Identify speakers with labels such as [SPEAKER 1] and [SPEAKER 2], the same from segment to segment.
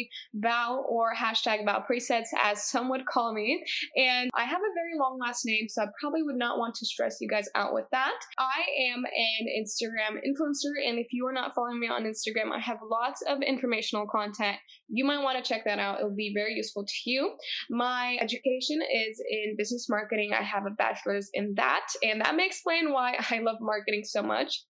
[SPEAKER 1] Valerie, Val, or hashtag Val Presets, as some would call me. And I have a very long last name, so I probably would not want to stress you guys out with that. I am an Instagram influencer, and if you are not following me on Instagram, I have lots of informational content. You might want to check that out. It will be very useful to you. My education is in business marketing. I have a bachelor's in that, and that may explain why I love marketing so much.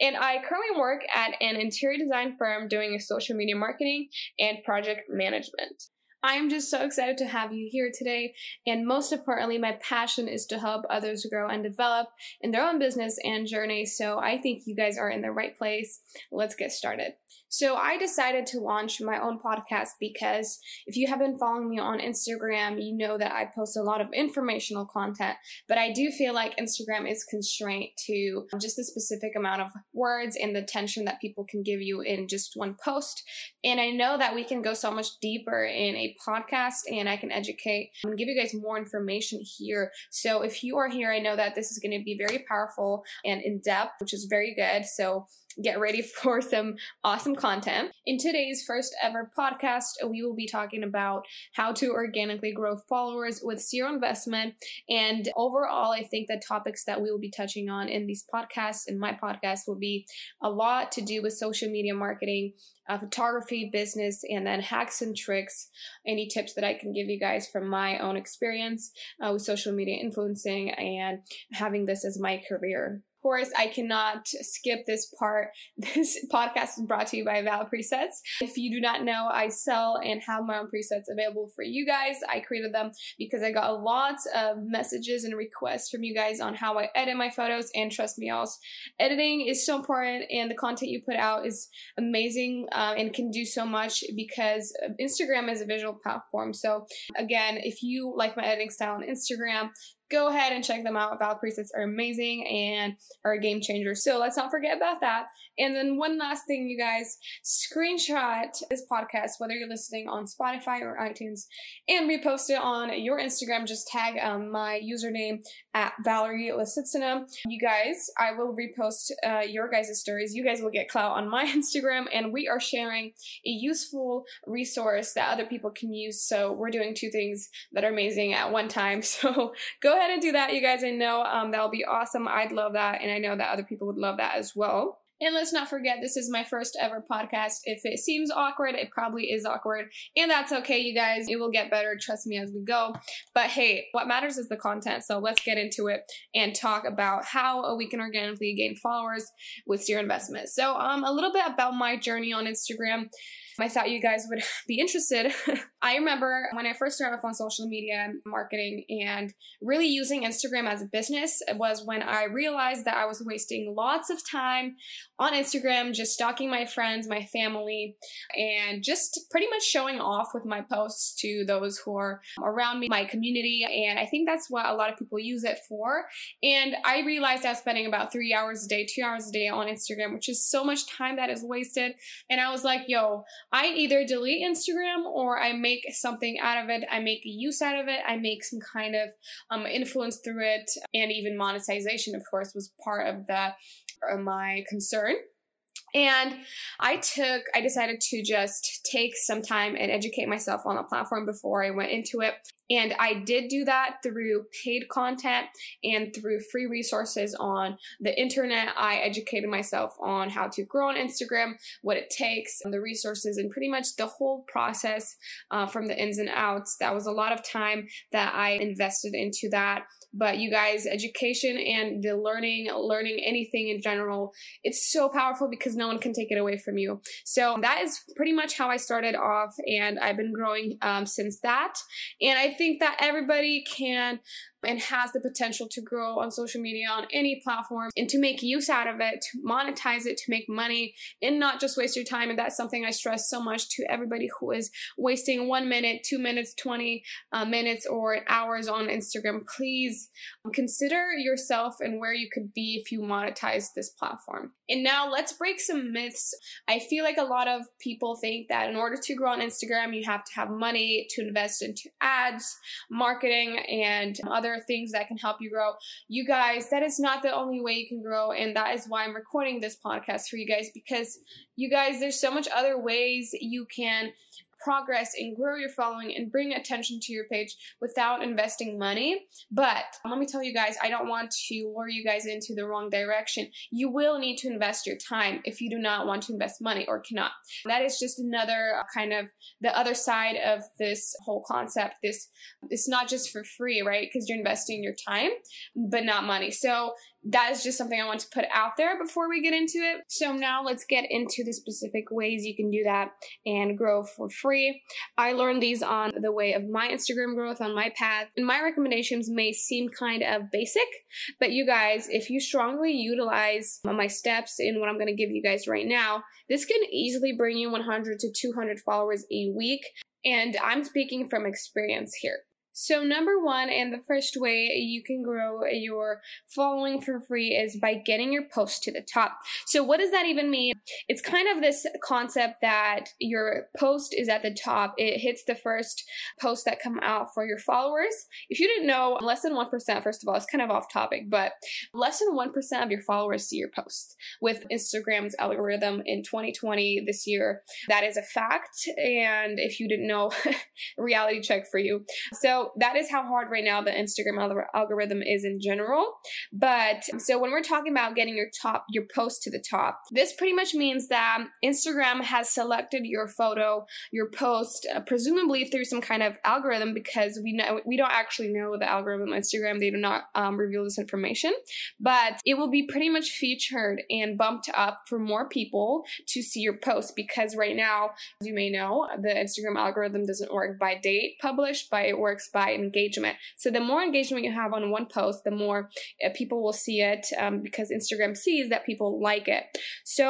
[SPEAKER 1] And I currently work at an interior design firm doing social media marketing and project management. I'm just so excited to have you here today. And most importantly, my passion is to help others grow and develop in their own business and journey. So I think you guys are in the right place. Let's get started. So I decided to launch my own podcast because if you have been following me on Instagram, you know that I post a lot of informational content, but I do feel like Instagram is constrained to just a specific amount of words and the attention that people can give you in just one post. And I know that we can go so much deeper in a podcast and I can educate and give you guys more information here. So if you are here, I know that this is going to be very powerful and in depth, which is very good. So get ready for some awesome content. In today's first ever podcast, we will be talking about how to organically grow followers with zero investment. And overall, I think the topics that we will be touching on in these podcasts and my podcast will be a lot to do with social media marketing, uh, photography, business, and then hacks and tricks. Any tips that I can give you guys from my own experience uh, with social media influencing and having this as my career course, I cannot skip this part. This podcast is brought to you by Val Presets. If you do not know, I sell and have my own presets available for you guys. I created them because I got lots of messages and requests from you guys on how I edit my photos. And trust me, else editing is so important, and the content you put out is amazing uh, and can do so much because Instagram is a visual platform. So again, if you like my editing style on Instagram, go ahead and check them out. Val presets are amazing and are a game changer. So let's not forget about that. And then one last thing, you guys, screenshot this podcast, whether you're listening on Spotify or iTunes, and repost it on your Instagram. Just tag um, my username at Valerie Lasitsina. You guys, I will repost uh, your guys' stories. You guys will get clout on my Instagram, and we are sharing a useful resource that other people can use. So we're doing two things that are amazing at one time. So go ahead and do that, you guys. I know um, that'll be awesome. I'd love that, and I know that other people would love that as well. And let's not forget, this is my first ever podcast. If it seems awkward, it probably is awkward. And that's okay, you guys. It will get better. Trust me as we go. But hey, what matters is the content. So let's get into it and talk about how we can organically gain followers with your investment. So, um, a little bit about my journey on Instagram. I thought you guys would be interested. I remember when I first started off on social media marketing and really using Instagram as a business was when I realized that I was wasting lots of time on Instagram, just stalking my friends, my family, and just pretty much showing off with my posts to those who are around me, my community. And I think that's what a lot of people use it for. And I realized I was spending about three hours a day, two hours a day on Instagram, which is so much time that is wasted. And I was like, yo, I either delete Instagram or I make something out of it. I make a use out of it. I make some kind of um, influence through it. And even monetization, of course, was part of the, my concern. And I took, I decided to just take some time and educate myself on the platform before I went into it. And I did do that through paid content and through free resources on the internet. I educated myself on how to grow on Instagram, what it takes, the resources, and pretty much the whole process uh, from the ins and outs. That was a lot of time that I invested into that. But you guys, education and the learning, learning anything in general, it's so powerful because no one can take it away from you. So that is pretty much how I started off, and I've been growing um, since that. And I think that everybody can and has the potential to grow on social media on any platform and to make use out of it, to monetize it, to make money and not just waste your time. And that's something I stress so much to everybody who is wasting one minute, two minutes, 20 uh, minutes, or hours on Instagram. Please consider yourself and where you could be if you monetize this platform. And now let's break some myths. I feel like a lot of people think that in order to grow on Instagram, you have to have money to invest into ads, marketing, and other other things that can help you grow. You guys, that is not the only way you can grow. And that is why I'm recording this podcast for you guys because you guys, there's so much other ways you can progress and grow your following and bring attention to your page without investing money. But let me tell you guys, I don't want to lure you guys into the wrong direction. You will need to invest your time if you do not want to invest money or cannot. That is just another uh, kind of the other side of this whole concept. This it's not just for free, right? Because you're investing your time, but not money. So that is just something I want to put out there before we get into it. So now let's get into the specific ways you can do that and grow for free. I learned these on the way of my Instagram growth on my path, and my recommendations may seem kind of basic, but you guys, if you strongly utilize my steps in what I'm going to give you guys right now, this can easily bring you 100 to 200 followers a week. And I'm speaking from experience here. So, number one, and the first way you can grow your following for free is by getting your post to the top. So, what does that even mean? It's kind of this concept that your post is at the top. It hits the first post that come out for your followers. If you didn't know, less than 1%, first of all, it's kind of off topic, but less than 1% of your followers see your posts. With Instagram's algorithm in 2020 this year, that is a fact. And if you didn't know, reality check for you. So, that is how hard right now the Instagram algorithm is in general. But so when we're talking about getting your top, your post to the top, this pretty much means that Instagram has selected your photo, your post, uh, presumably through some kind of algorithm because we know we don't actually know the algorithm Instagram. They do not um, reveal this information, but it will be pretty much featured and bumped up for more people to see your post because right now, as you may know, the Instagram algorithm doesn't work by date published, but it works by by engagement. So the more engagement you have on one post, the more uh, people will see it um, because Instagram sees that people like it. So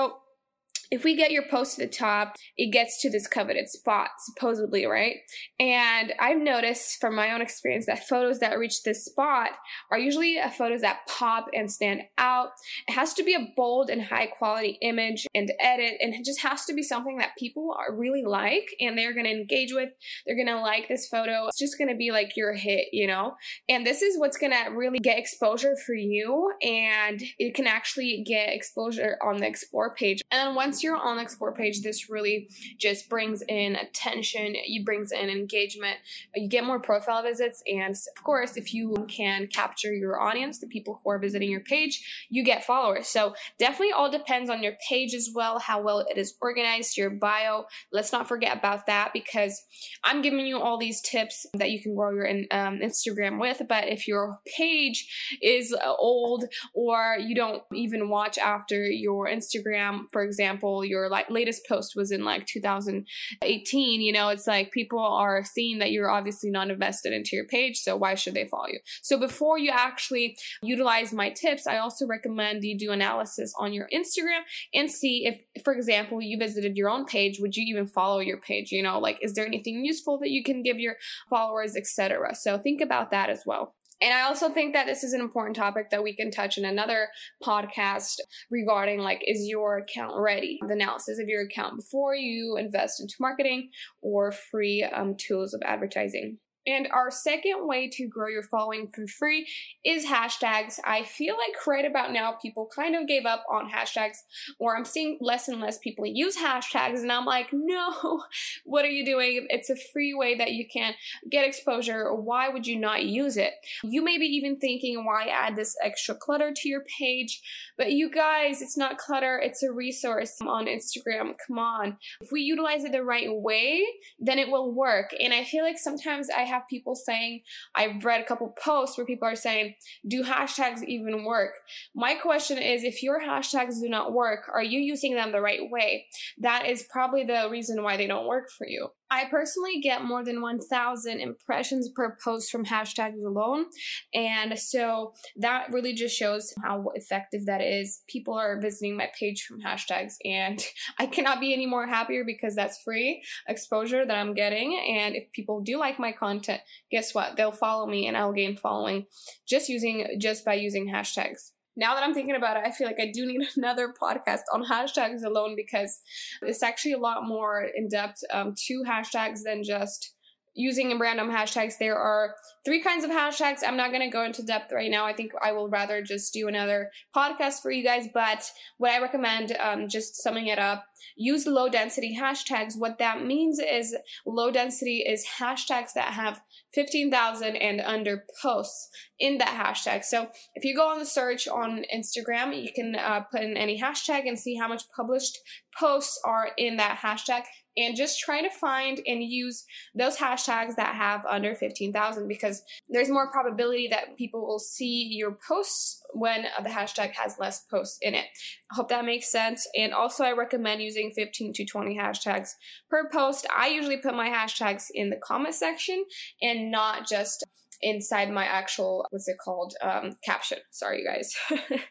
[SPEAKER 1] if we get your post to the top, it gets to this coveted spot, supposedly, right? And I've noticed from my own experience that photos that reach this spot are usually uh, photos that pop and stand out. It has to be a bold and high quality image and edit, and it just has to be something that people are really like and they're gonna engage with. They're gonna like this photo. It's just gonna be like your hit, you know? And this is what's gonna really get exposure for you, and it can actually get exposure on the explore page. And once once you're on explore page, this really just brings in attention, it brings in engagement, you get more profile visits, and of course, if you can capture your audience, the people who are visiting your page, you get followers. So definitely all depends on your page as well, how well it is organized, your bio. Let's not forget about that because I'm giving you all these tips that you can grow your um, Instagram with. But if your page is old or you don't even watch after your Instagram, for example, example, your like latest post was in like 2018, you know, it's like people are seeing that you're obviously not invested into your page, so why should they follow you? So before you actually utilize my tips, I also recommend you do analysis on your Instagram and see if, for example, you visited your own page, would you even follow your page? You know, like is there anything useful that you can give your followers, etc. So think about that as well. And I also think that this is an important topic that we can touch in another podcast regarding like, is your account ready? The analysis of your account before you invest into marketing or free um, tools of advertising. And our second way to grow your following for free is hashtags. I feel like right about now people kind of gave up on hashtags, or I'm seeing less and less people use hashtags, and I'm like, no, what are you doing? It's a free way that you can get exposure. Why would you not use it? You may be even thinking, why add this extra clutter to your page? But you guys, it's not clutter, it's a resource on Instagram. Come on. If we utilize it the right way, then it will work. And I feel like sometimes I have have people saying, I've read a couple posts where people are saying, do hashtags even work? My question is, if your hashtags do not work, are you using them the right way? That is probably the reason why they don't work for you. I personally get more than 1,000 impressions per post from hashtags alone. And so that really just shows how effective that is. People are visiting my page from hashtags, and I cannot be any more happier because that's free exposure that I'm getting. And if people do like my content, guess what? They'll follow me and I'll gain following just using just by using hashtags now that I'm thinking about it, I feel like I do need another podcast on hashtags alone because it's actually a lot more in depth um, to hashtags than just using random hashtags. There are three kinds of hashtags. I'm not going to go into depth right now. I think I will rather just do another podcast for you guys. But what I recommend, um, just summing it up, use low density hashtags. What that means is low density is hashtags that have 15,000 and under posts in that hashtag. So if you go on the search on Instagram, you can uh, put in any hashtag and see how much published posts are in that hashtag and just try to find and use those hashtags that have under 15,000 because there's more probability that people will see your posts when the hashtag has less posts in it. I hope that makes sense. And also, I recommend using 15 to 20 hashtags per post. I usually put my hashtags in the comment section and not just inside my actual what's it called um, caption. Sorry you guys.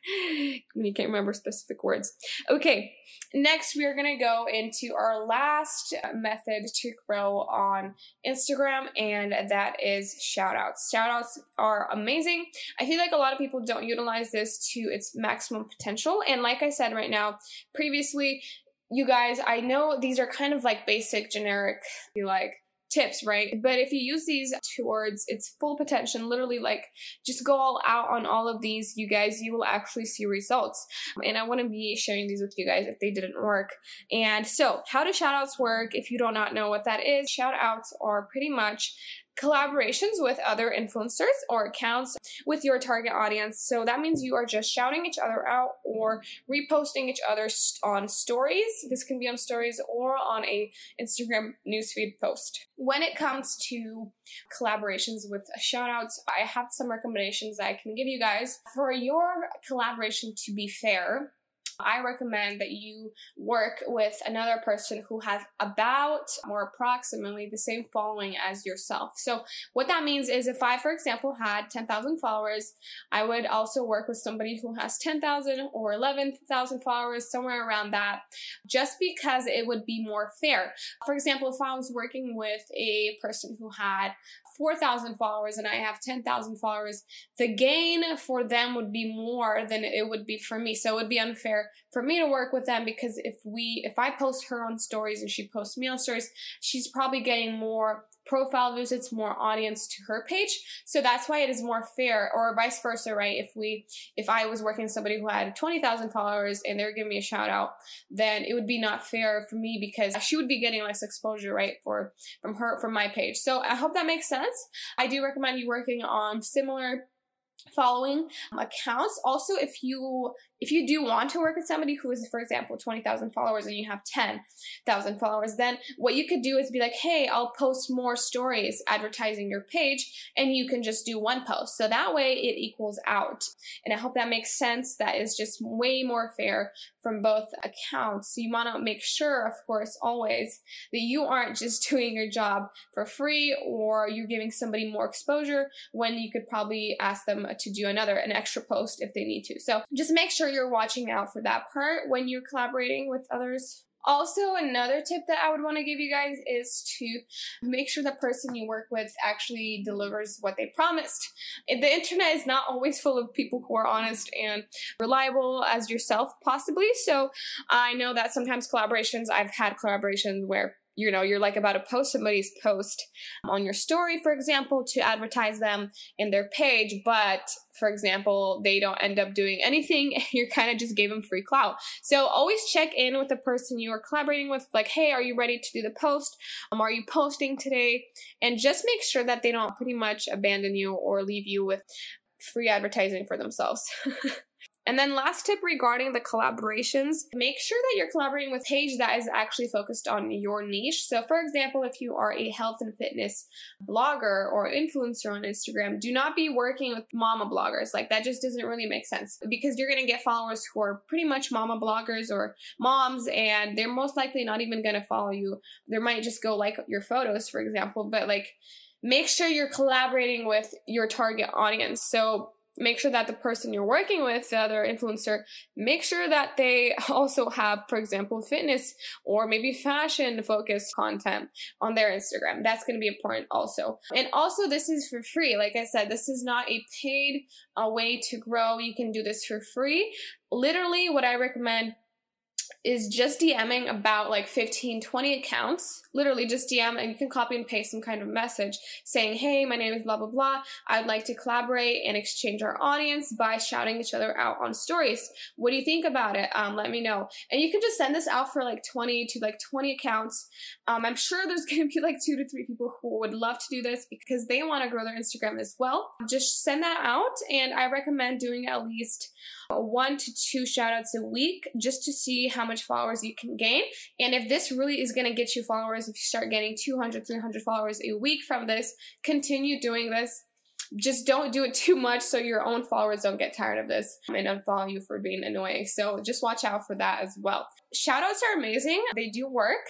[SPEAKER 1] You can't remember specific words. Okay next we are to go into our last method to grow on instagram and that is shout outs shout outs are amazing. I feel like a lot of people don't utilize this to its maximum potential and like i said right now previously you guys i know these are kind of like basic generic you like tips, right? But if you use these towards its full potential, literally like just go all out on all of these, you guys, you will actually see results. And I want to be sharing these with you guys if they didn't work. And so, how do shoutouts work? If you do not know what that is, shoutouts are pretty much collaborations with other influencers or accounts with your target audience. So that means you are just shouting each other out or reposting each other on stories. This can be on stories or on a Instagram newsfeed post. When it comes to collaborations with shoutouts, I have some recommendations that I can give you guys. For your collaboration to be fair, I recommend that you work with another person who has about or approximately the same following as yourself. So, what that means is if I, for example, had 10,000 followers, I would also work with somebody who has 10,000 or 11,000 followers, somewhere around that, just because it would be more fair. For example, if I was working with a person who had 4,000 followers and I have 10,000 followers, the gain for them would be more than it would be for me. So it would be unfair for me to work with them because if we, if I post her on stories and she posts me on stories, she's probably getting more profile visits, more audience to her page. So that's why it is more fair or vice versa, right? If we, if I was working with somebody who had 20,000 followers and they're giving me a shout out, then it would be not fair for me because she would be getting less exposure, right? For, from her, from my page. So I hope that makes sense. I do recommend you working on similar following accounts also if you if you do want to work with somebody who is for example 20,000 followers and you have 10,000 followers then what you could do is be like hey I'll post more stories advertising your page and you can just do one post. So that way it equals out. And I hope that makes sense. That is just way more fair from both accounts. So you want to make sure of course always that you aren't just doing your job for free or you're giving somebody more exposure when you could probably ask them to do another, an extra post if they need to. So just make sure you're watching out for that part when you're collaborating with others. Also, another tip that I would want to give you guys is to make sure the person you work with actually delivers what they promised. The internet is not always full of people who are honest and reliable as yourself, possibly. So I know that sometimes collaborations, I've had collaborations where you know you're like about to post somebody's post on your story for example to advertise them in their page but for example they don't end up doing anything you kind of just gave them free clout. So always check in with the person you are collaborating with like hey are you ready to do the post? Um, are you posting today? And just make sure that they don't pretty much abandon you or leave you with free advertising for themselves And then last tip regarding the collaborations, make sure that you're collaborating with page that is actually focused on your niche. So for example, if you are a health and fitness blogger or influencer on Instagram, do not be working with mama bloggers. Like that just doesn't really make sense because you're going to get followers who are pretty much mama bloggers or moms and they're most likely not even going to follow you. They might just go like your photos, for example, but like make sure you're collaborating with your target audience. So make sure that the person you're working with, the other influencer, make sure that they also have, for example, fitness or maybe fashion focused content on their Instagram. That's going to be important also. And also, this is for free. Like I said, this is not a paid uh, way to grow. You can do this for free. Literally, what I recommend is just DMing about like 15, 20 accounts. Literally just DM and you can copy and paste some kind of message saying, hey, my name is blah, blah, blah. I'd like to collaborate and exchange our audience by shouting each other out on stories. What do you think about it? Um, let me know. And you can just send this out for like 20 to like 20 accounts. Um, I'm sure there's going to be like two to three people who would love to do this because they want to grow their Instagram as well. Just send that out and I recommend doing at least one to two shout outs a week just to see how much followers you can gain. And if this really is going to get you followers, if you start getting 200, 300 followers a week from this, continue doing this just don't do it too much so your own followers don't get tired of this and unfollow you for being annoying. So just watch out for that as well. Shoutouts are amazing. They do work.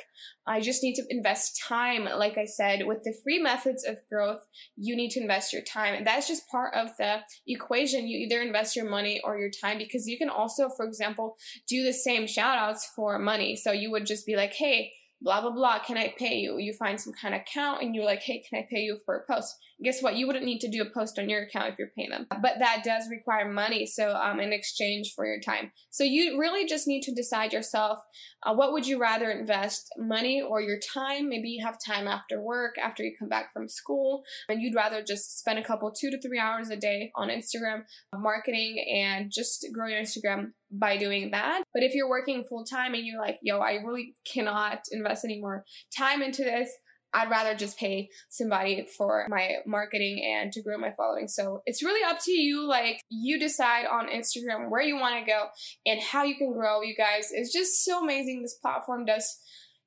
[SPEAKER 1] I just need to invest time. Like I said, with the free methods of growth, you need to invest your time. And that's just part of the equation. You either invest your money or your time because you can also, for example, do the same shoutouts for money. So you would just be like, hey, blah blah blah can i pay you? You find some kind of account and you're like hey can i pay you for a post? Guess what? You wouldn't need to do a post on your account if you're paying them. But that does require money so um, in exchange for your time. So you really just need to decide yourself uh, what would you rather invest money or your time? Maybe you have time after work after you come back from school and you'd rather just spend a couple two to three hours a day on instagram marketing and just grow your instagram by doing that. But if you're working full time and you're like, yo, I really cannot invest any more time into this, I'd rather just pay somebody for my marketing and to grow my following. So it's really up to you. Like, you decide on Instagram where you want to go and how you can grow, you guys. It's just so amazing. This platform does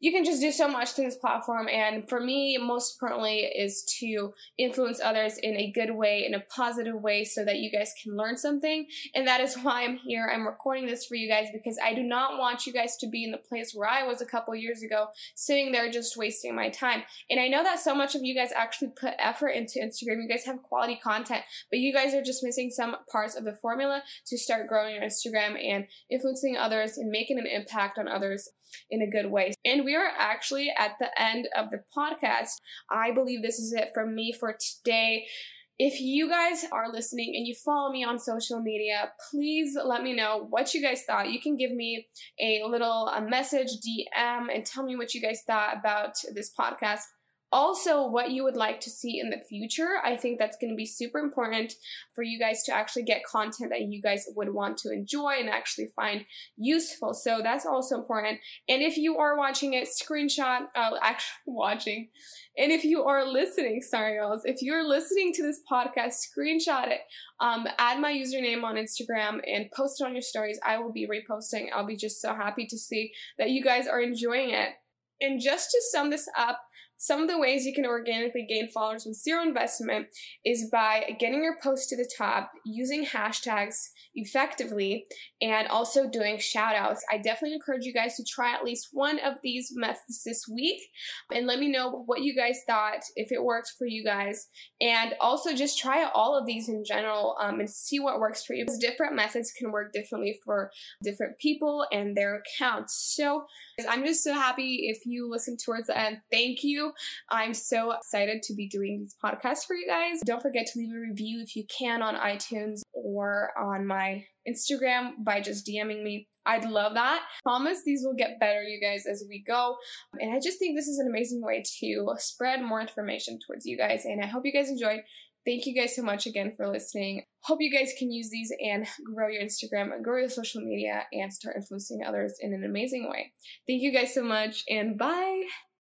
[SPEAKER 1] you can just do so much to this platform. And for me, most importantly, is to influence others in a good way, in a positive way, so that you guys can learn something. And that is why I'm here. I'm recording this for you guys because I do not want you guys to be in the place where I was a couple years ago, sitting there just wasting my time. And I know that so much of you guys actually put effort into Instagram. You guys have quality content, but you guys are just missing some parts of the formula to start growing your Instagram and influencing others and making an impact on others in a good way. And we are actually at the end of the podcast. I believe this is it from me for today. If you guys are listening and you follow me on social media, please let me know what you guys thought. You can give me a little a message, DM, and tell me what you guys thought about this podcast also what you would like to see in the future. I think that's going to be super important for you guys to actually get content that you guys would want to enjoy and actually find useful. So that's also important. And if you are watching it, screenshot, uh, actually watching. And if you are listening, sorry guys, if you're listening to this podcast, screenshot it. Um, add my username on Instagram and post it on your stories. I will be reposting. I'll be just so happy to see that you guys are enjoying it. And just to sum this up, some of the ways you can organically gain followers with zero investment is by getting your post to the top, using hashtags effectively, and also doing shout outs. I definitely encourage you guys to try at least one of these methods this week and let me know what you guys thought, if it works for you guys. And also just try all of these in general um, and see what works for you. Because different methods can work differently for different people and their accounts. So I'm just so happy if you listen towards the end. Thank you. I'm so excited to be doing these podcasts for you guys. Don't forget to leave a review if you can on iTunes or on my Instagram by just DMing me. I'd love that. Promise these will get better, you guys, as we go. And I just think this is an amazing way to spread more information towards you guys. And I hope you guys enjoyed. Thank you guys so much again for listening. Hope you guys can use these and grow your Instagram, grow your social media, and start influencing others in an amazing way. Thank you guys so much, and bye.